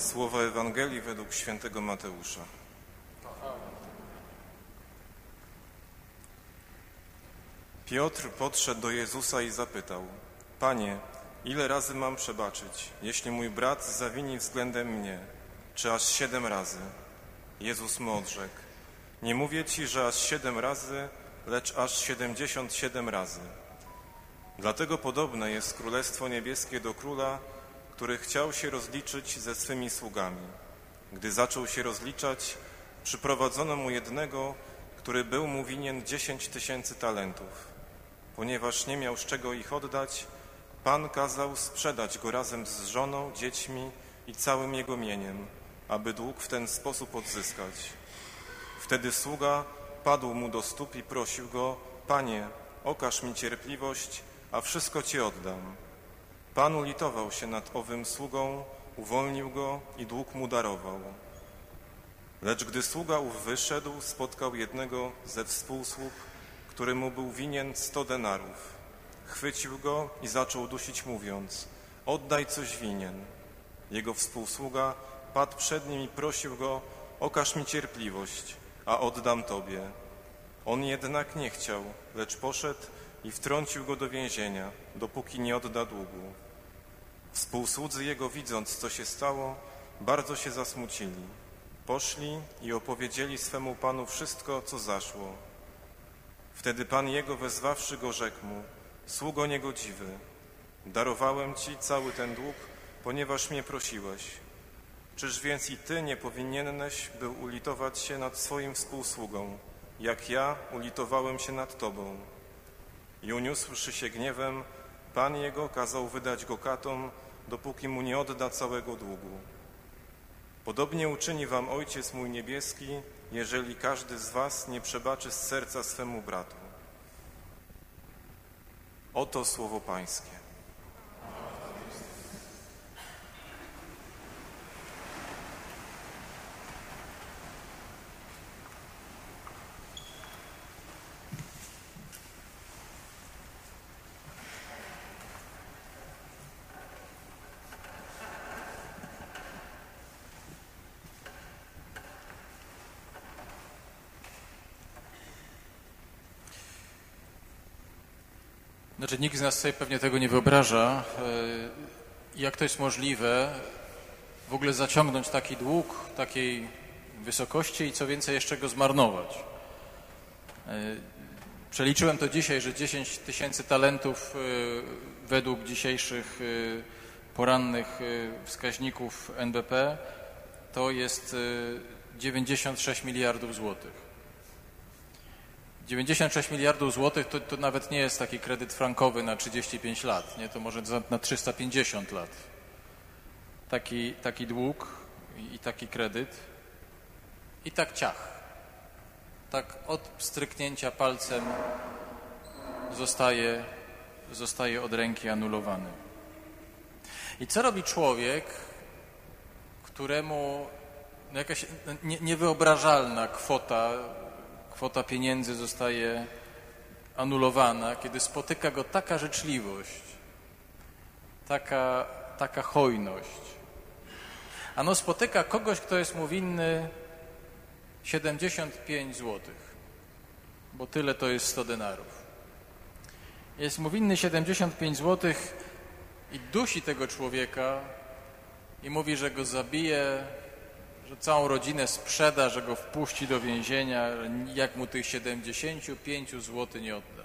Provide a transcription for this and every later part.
Słowa Ewangelii według świętego Mateusza. Piotr podszedł do Jezusa i zapytał: Panie, ile razy mam przebaczyć, jeśli mój brat zawini względem mnie? Czy aż siedem razy? Jezus mu odrzekł: Nie mówię ci, że aż siedem razy, lecz aż siedemdziesiąt siedem razy. Dlatego podobne jest Królestwo Niebieskie do króla, który chciał się rozliczyć ze swymi sługami. Gdy zaczął się rozliczać, przyprowadzono mu jednego, który był mu winien dziesięć tysięcy talentów. Ponieważ nie miał z czego ich oddać, Pan kazał sprzedać go razem z żoną, dziećmi i całym jego mieniem, aby dług w ten sposób odzyskać. Wtedy sługa padł mu do stóp i prosił go, Panie, okaż mi cierpliwość, a wszystko Ci oddam. Pan ulitował się nad owym sługą, uwolnił go i dług mu darował. Lecz gdy sługa ów wyszedł, spotkał jednego ze współsług, który mu był winien sto denarów. Chwycił go i zaczął dusić, mówiąc, oddaj coś winien. Jego współsługa padł przed nim i prosił go, okaż mi cierpliwość, a oddam tobie. On jednak nie chciał, lecz poszedł i wtrącił go do więzienia, dopóki nie odda długu. Współsłudzy jego, widząc, co się stało, bardzo się zasmucili. Poszli i opowiedzieli swemu panu wszystko, co zaszło. Wtedy pan jego, wezwawszy go, rzekł mu, sługo niegodziwy, darowałem ci cały ten dług, ponieważ mnie prosiłeś. Czyż więc i ty nie powinieneś był ulitować się nad swoim współsługą, jak ja ulitowałem się nad tobą? I uniósłszy się gniewem, Pan jego kazał wydać go katom, dopóki mu nie odda całego długu. Podobnie uczyni wam Ojciec mój niebieski, jeżeli każdy z was nie przebaczy z serca swemu bratu. Oto słowo Pańskie. Znaczy nikt z nas sobie pewnie tego nie wyobraża, e, jak to jest możliwe w ogóle zaciągnąć taki dług takiej wysokości i co więcej jeszcze go zmarnować. E, przeliczyłem to dzisiaj, że 10 tysięcy talentów e, według dzisiejszych porannych wskaźników NBP to jest 96 miliardów złotych. 96 miliardów złotych to, to, nawet nie jest taki kredyt frankowy na 35 lat, nie? to może na 350 lat. Taki, taki dług i, taki kredyt i tak ciach. Tak od stryknięcia palcem zostaje, zostaje od ręki anulowany. I co robi człowiek, któremu no jakaś nie, niewyobrażalna kwota kwota pieniędzy zostaje anulowana, kiedy spotyka go taka życzliwość, taka, taka hojność. Ano spotyka kogoś, kto jest mu winny 75 złotych, bo tyle to jest 100 denarów. Jest mu winny 75 złotych i dusi tego człowieka i mówi, że go zabije, że całą rodzinę sprzeda, że go wpuści do więzienia, jak mu tych 75 zł nie odda.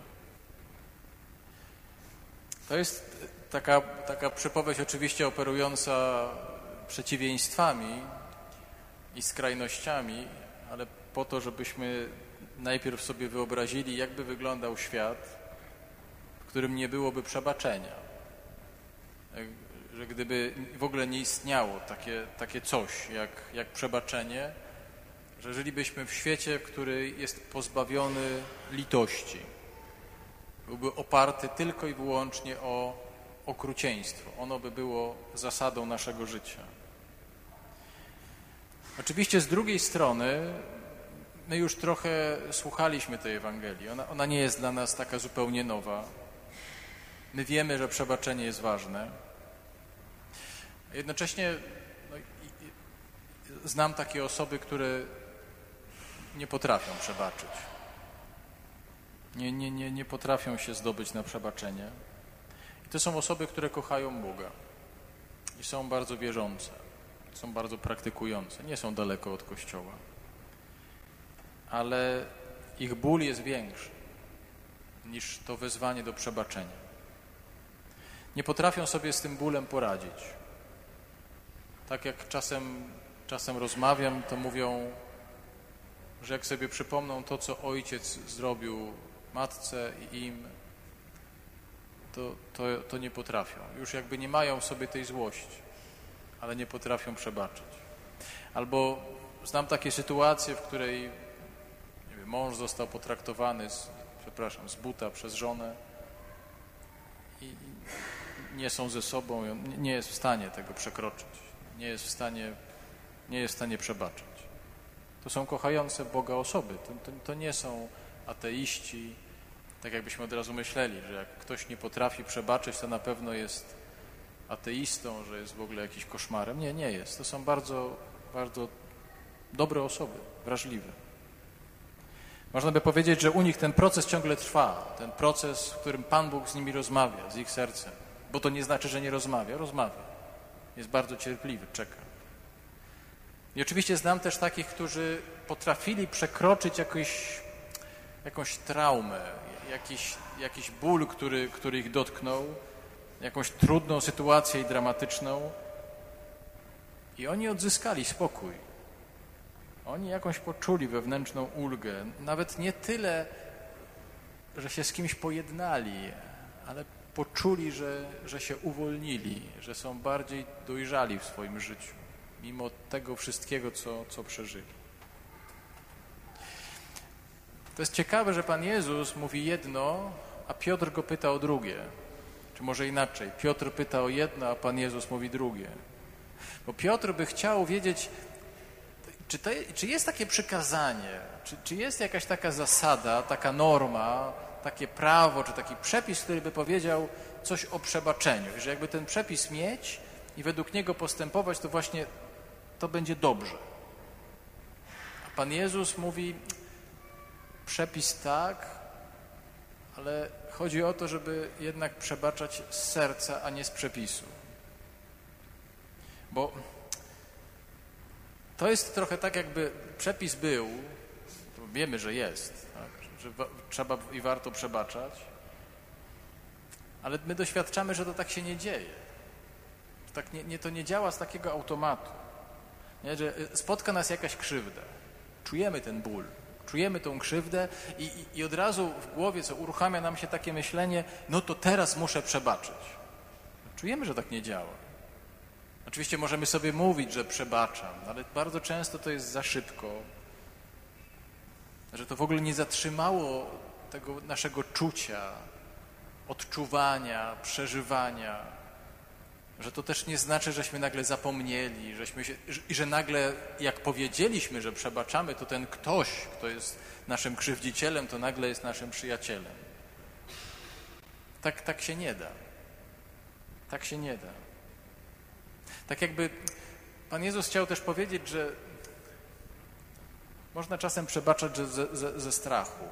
To jest taka, taka przypowieść oczywiście operująca przeciwieństwami i skrajnościami, ale po to, żebyśmy najpierw sobie wyobrazili, jakby wyglądał świat, w którym nie byłoby przebaczenia że gdyby w ogóle nie istniało takie, takie coś jak, jak przebaczenie, że żylibyśmy w świecie, który jest pozbawiony litości. Byłby oparty tylko i wyłącznie o okrucieństwo. Ono by było zasadą naszego życia. Oczywiście z drugiej strony my już trochę słuchaliśmy tej Ewangelii. Ona, ona nie jest dla nas taka zupełnie nowa. My wiemy, że przebaczenie jest ważne. Jednocześnie No znam takie osoby, które nie potrafią przebaczyć. Nie, nie, nie, nie potrafią się zdobyć na przebaczenie. I to są osoby, które kochają Boga i są bardzo wierzące, są bardzo praktykujące, nie są daleko od Kościoła. Ale ich ból jest większy niż to wezwanie do przebaczenia. Nie potrafią sobie z tym bólem poradzić. Tak jak czasem, czasem rozmawiam, to mówią, że jak sobie przypomną to, co ojciec zrobił matce i im, to, to, to nie potrafią. Już jakby nie mają w sobie tej złości, ale nie potrafią przebaczyć. Albo znam takie sytuacje, w której wiem, mąż został potraktowany, z, przepraszam, z buta przez żonę i nie są ze sobą, nie jest w stanie tego przekroczyć, nie jest w stanie, nie jest w stanie przebaczyć. To są kochające Boga osoby, to, to, to nie są ateiści, tak jakbyśmy od razu myśleli, że jak ktoś nie potrafi przebaczyć, to na pewno jest ateistą, że jest w ogóle jakiś koszmarem. Nie, nie jest. To są bardzo, bardzo dobre osoby, wrażliwe. Można by powiedzieć, że u nich ten proces ciągle trwa. Ten proces, w którym Pan Bóg z nimi rozmawia, z ich sercem. Bo to nie znaczy, że nie rozmawia. Rozmawia. Jest bardzo cierpliwy, czeka. I oczywiście znam też takich, którzy potrafili przekroczyć jakąś, jakąś traumę, jakiś, jakiś ból, który, który ich dotknął, jakąś trudną sytuację i dramatyczną i oni odzyskali spokój. Oni jakąś poczuli wewnętrzną ulgę. Nawet nie tyle, że się z kimś pojednali, ale poczuli, że, że się uwolnili, że są bardziej dojrzali w swoim życiu, mimo tego wszystkiego, co, co przeżyli. To jest ciekawe, że Pan Jezus mówi jedno, a Piotr go pyta o drugie. Czy może inaczej, Piotr pyta o jedno, a Pan Jezus mówi drugie. Bo Piotr by chciał wiedzieć, czy, to, czy jest takie przykazanie, czy, czy jest jakaś taka zasada, taka norma, takie prawo, czy taki przepis, który by powiedział coś o przebaczeniu. I że jakby ten przepis mieć i według niego postępować, to właśnie to będzie dobrze. A Pan Jezus mówi, przepis tak, ale chodzi o to, żeby jednak przebaczać z serca, a nie z przepisu. Bo to jest trochę tak, jakby przepis był, wiemy, że jest, tak, że trzeba i warto przebaczać, ale my doświadczamy, że to tak się nie dzieje. Tak nie, nie, to nie działa z takiego automatu. Nie, że spotka nas jakaś krzywda, czujemy ten ból, czujemy tą krzywdę i, i, i od razu w głowie, co uruchamia nam się takie myślenie, no to teraz muszę przebaczyć. Czujemy, że tak nie działa. Oczywiście możemy sobie mówić, że przebaczam, ale bardzo często to jest za szybko, że to w ogóle nie zatrzymało tego naszego czucia, odczuwania, przeżywania, że to też nie znaczy, żeśmy nagle zapomnieli, żeśmy się, i że nagle jak powiedzieliśmy, że przebaczamy, to ten ktoś, kto jest naszym krzywdzicielem, to nagle jest naszym przyjacielem. Tak, tak się nie da. Tak się nie da. Tak jakby Pan Jezus chciał też powiedzieć, że można czasem przebaczać ze, ze, ze strachu.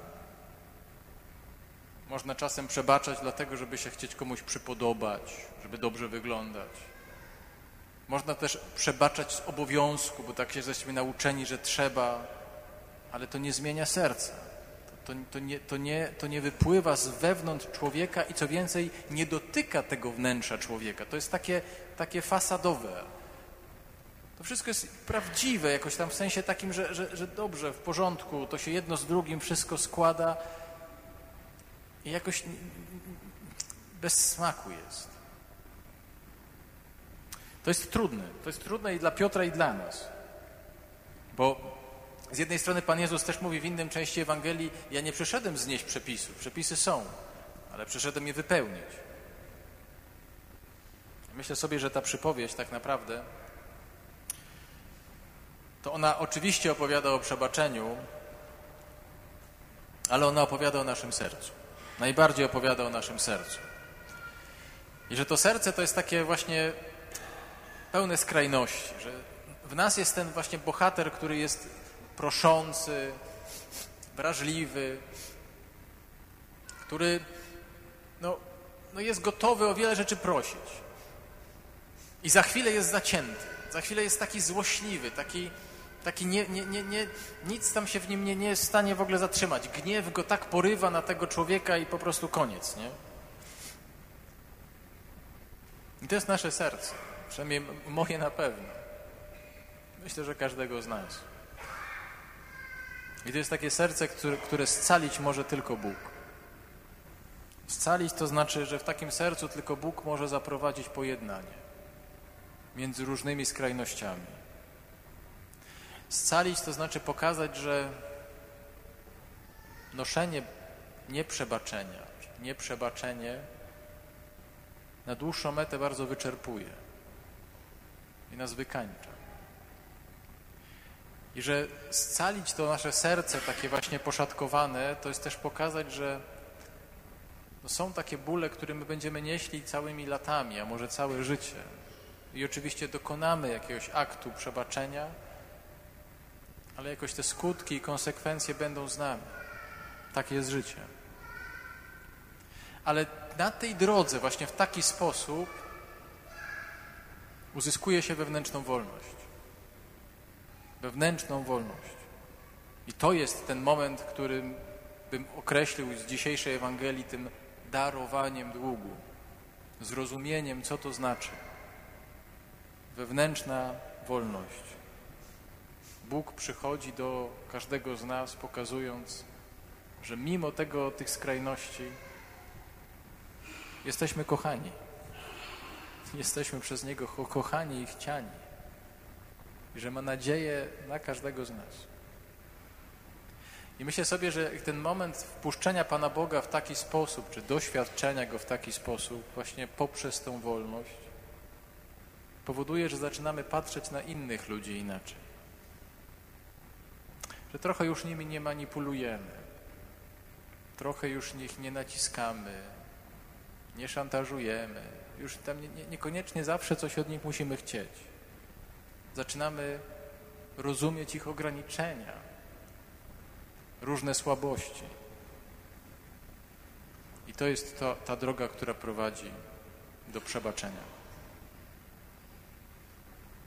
Można czasem przebaczać dlatego, żeby się chcieć komuś przypodobać, żeby dobrze wyglądać. Można też przebaczać z obowiązku, bo tak się jesteśmy nauczeni, że trzeba, ale to nie zmienia serca. To, to, nie, to, nie, to nie wypływa z wewnątrz człowieka i co więcej, nie dotyka tego wnętrza człowieka. To jest takie, takie fasadowe. To wszystko jest prawdziwe, jakoś tam w sensie takim, że, że, że dobrze, w porządku, to się jedno z drugim wszystko składa i jakoś bez smaku jest. To jest trudne. To jest trudne i dla Piotra, i dla nas. Bo z jednej strony Pan Jezus też mówi w innym części Ewangelii, ja nie przyszedłem znieść przepisów. Przepisy są, ale przyszedłem je wypełnić. Myślę sobie, że ta przypowieść tak naprawdę to ona oczywiście opowiada o przebaczeniu, ale ona opowiada o naszym sercu. Najbardziej opowiada o naszym sercu. I że to serce to jest takie właśnie pełne skrajności, że w nas jest ten właśnie bohater, który jest proszący, wrażliwy, który no, no jest gotowy o wiele rzeczy prosić. I za chwilę jest zacięty, za chwilę jest taki złośliwy, taki, taki nie, nie, nie, nie, nic tam się w nim nie, nie jest w stanie w ogóle zatrzymać. Gniew go tak porywa na tego człowieka i po prostu koniec, nie? I to jest nasze serce, przynajmniej moje na pewno. Myślę, że każdego z nas. I to jest takie serce, które, które scalić może tylko Bóg. Scalić to znaczy, że w takim sercu tylko Bóg może zaprowadzić pojednanie między różnymi skrajnościami. Scalić to znaczy pokazać, że noszenie nieprzebaczenia, nieprzebaczenie na dłuższą metę bardzo wyczerpuje i nas wykańcza. I że scalić to nasze serce takie właśnie poszatkowane, to jest też pokazać, że no są takie bóle, które my będziemy nieśli całymi latami, a może całe życie. I oczywiście dokonamy jakiegoś aktu przebaczenia, ale jakoś te skutki i konsekwencje będą z nami. Takie jest życie. Ale na tej drodze, właśnie w taki sposób, uzyskuje się wewnętrzną wolność. Wewnętrzną wolność. I to jest ten moment, którym bym określił z dzisiejszej Ewangelii tym darowaniem długu, zrozumieniem, co to znaczy. Wewnętrzna wolność. Bóg przychodzi do każdego z nas, pokazując, że mimo tego, tych skrajności, jesteśmy kochani. Jesteśmy przez Niego kochani i chciani. I że ma nadzieję na każdego z nas. I myślę sobie, że ten moment wpuszczenia Pana Boga w taki sposób, czy doświadczenia Go w taki sposób, właśnie poprzez tą wolność, powoduje, że zaczynamy patrzeć na innych ludzi inaczej. Że trochę już nimi nie manipulujemy, trochę już ich nie naciskamy, nie szantażujemy, już tam nie, nie, niekoniecznie zawsze coś od nich musimy chcieć. Zaczynamy rozumieć ich ograniczenia, różne słabości. I to jest to, ta droga, która prowadzi do przebaczenia.